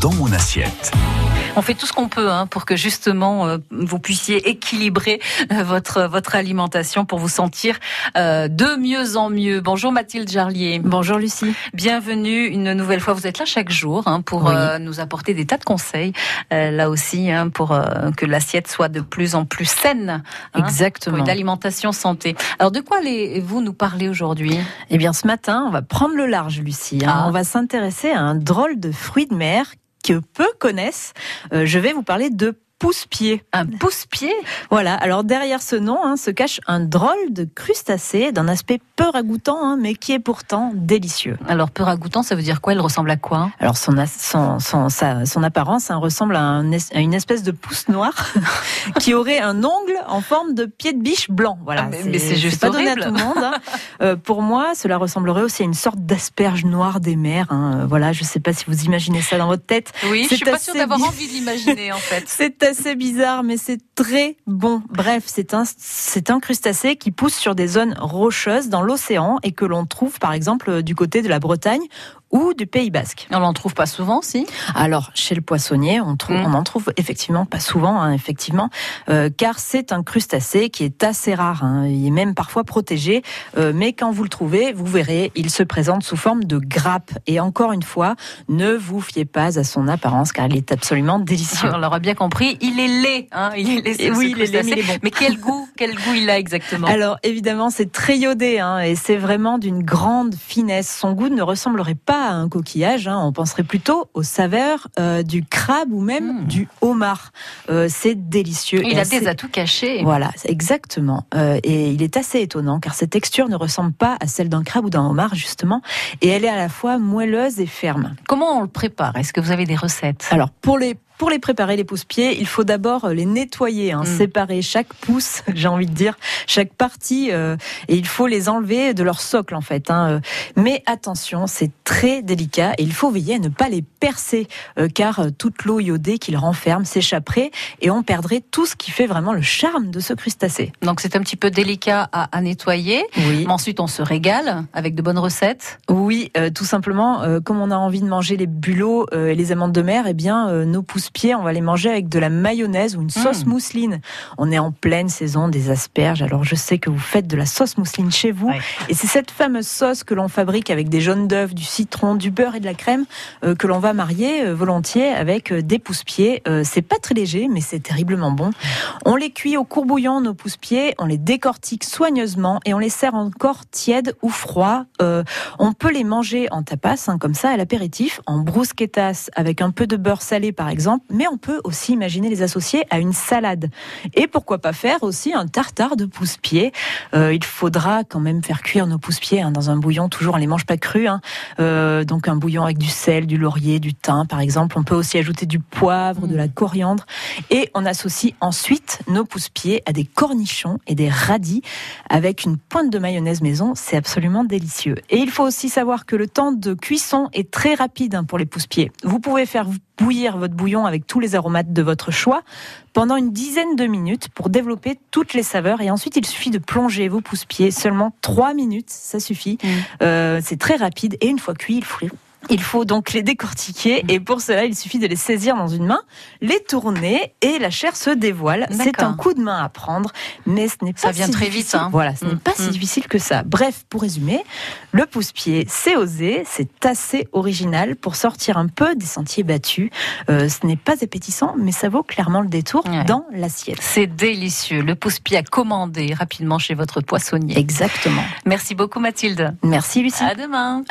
dans mon assiette. On fait tout ce qu'on peut hein, pour que justement euh, vous puissiez équilibrer euh, votre votre alimentation pour vous sentir euh, de mieux en mieux. Bonjour Mathilde Jarlier. Bonjour Lucie. Bienvenue une nouvelle fois. Vous êtes là chaque jour hein, pour Oui. euh, nous apporter des tas de conseils. euh, là aussi hein, pour euh, que l'assiette soit de plus en plus saine. hein, pour Exactement. une alimentation santé. Alors de quoi allez-vous nous parler aujourd'hui? Eh bien, ce matin, on va prendre le large, Lucie. hein. Ah. On va s'intéresser à un drôle de fruit de mer que peu connaissent. Euh, je vais vous parler de pousse-pied. Un pouce-pied Voilà. Alors derrière ce nom hein, se cache un drôle de crustacé d'un aspect peu ragoûtant, hein, mais qui est pourtant délicieux. Alors son, as- son, son, sa- son apparence hein, ressemble à, un à une espèce de pouce noir qui aurait un ongle en forme de pied de biche blanc. Voilà, Ah, mais- c'est juste pas donné à horrible. tout le monde. Euh, pour moi, cela ressemblerait aussi à une sorte d'asperge noire des mers. hein. Euh, Voilà, je ne sais pas si vous imaginez ça dans votre tête. Oui, je suis pas sûre d'avoir envie de l'imaginer en fait. C'est assez bizarre, mais c'est très bon. Bref, c'est un, c'est un crustacé qui pousse sur des zones rocheuses dans l'océan et que l'on trouve par exemple du côté de la Bretagne ou du Pays Basque. On l'en trouve pas souvent, si? Alors, chez le poissonnier, on trouve, Mm. on en trouve effectivement pas souvent, hein, effectivement, euh, car c'est un crustacé qui est assez rare. hein. Il est même parfois protégé, euh, mais quand vous le trouvez, vous verrez, il se présente sous forme de grappe. Et encore une fois, ne vous fiez pas à son apparence, car il est absolument délicieux. On l'aura bien compris, il est laid. Hein il est laid, oui, il est laid, mais crustacé. il est bon. Mais quel goût, quel goût il a exactement? Alors évidemment, c'est très iodé et c'est vraiment d'une grande finesse. Son goût ne ressemblerait pas à un coquillage. hein. On penserait plutôt aux saveurs euh, du crabe ou même Mm. du homard. Euh, c'est délicieux. Il Et a assez- des atouts cachés. Voilà, exactement. Euh, et il est assez étonnant car cette texture ne ressemble pas à celle d'un crabe ou d'un homard justement, et elle est à la fois moelleuse et ferme. Comment on le prépare? Est-ce que vous avez des recettes? Alors pour les pour les préparer les pouces-pieds, il faut d'abord les nettoyer, hein, Mm. séparer chaque pouce, j'ai envie de dire, chaque partie, euh, et il faut les enlever de leur socle en fait. hein, euh. Mais attention, c'est très délicat et il faut veiller à ne pas les percer, euh, car euh, toute l'eau iodée qu'ils renferment s'échapperait et on perdrait tout ce qui fait vraiment le charme de ce crustacé. Donc c'est un petit peu délicat à, à nettoyer. Oui. Mais ensuite, on se régale avec de bonnes recettes. Oui, euh, tout simplement, euh, comme on a envie de manger les bulots euh, et les amandes de mer, eh bien, euh, nos pousse-pieds, on va les manger avec de la mayonnaise ou une sauce Mm. mousseline. On est en pleine saison des asperges, alors je sais que vous faites de la sauce mousseline chez vous. Ouais. Et c'est cette fameuse sauce que l'on fabrique avec des jaunes d'œufs, du citron, du beurre et de la crème euh, que l'on va marier euh, volontiers avec euh, des pousse-pieds. C'est pas très léger, mais c'est terriblement bon. On les cuit au courbouillon, nos pousse-pieds, on les décortique soigneusement et on les sert encore tièdes ou froids. On peut les manger en tapas, hein, comme ça, à l'apéritif, en bruschettas, avec un peu de beurre salé par exemple, mais on peut aussi imaginer les associer à une salade. Et pourquoi pas faire aussi un tartare de pousse-pieds Euh, Il faudra quand même faire cuire nos pousse-pieds hein, dans un bouillon, toujours on les mange pas crus, hein. Euh, donc un bouillon avec du sel, du laurier, du thym par exemple. On peut aussi ajouter du poivre, de la coriandre, et on associe ensuite nos pousse-pieds à des cornichons et des radis avec une pointe de mayonnaise maison. C'est absolument délicieux. Et il faut aussi savoir que le temps de cuisson est très rapide hein, pour les pousse-pieds. Vous pouvez faire bouillir votre bouillon avec tous les aromates de votre choix pendant une dizaine de minutes pour développer toutes les saveurs. Et ensuite, il suffit de plonger vos pousse-pieds seulement trois minutes, ça suffit. Mm. Euh, c'est très rapide. Et une fois cuit, il faut il faut donc les décortiquer et pour cela, il suffit de les saisir dans une main, les tourner et la chair se dévoile. C'est un coup de main à prendre, mais ce n'est pas Ça vient si très vite, difficile. hein. Voilà, ce n'est Mm, pas si mm. difficile que ça. Bref, pour résumer, le pouce-pied, c'est osé, c'est assez original pour sortir un peu des sentiers battus. Euh, ce n'est pas appétissant, mais ça vaut clairement le détour Ouais. dans l'assiette. C'est délicieux. Le pouce-pied à commander rapidement chez votre poissonnier. Exactement. Merci beaucoup Mathilde. Merci Lucie. À demain.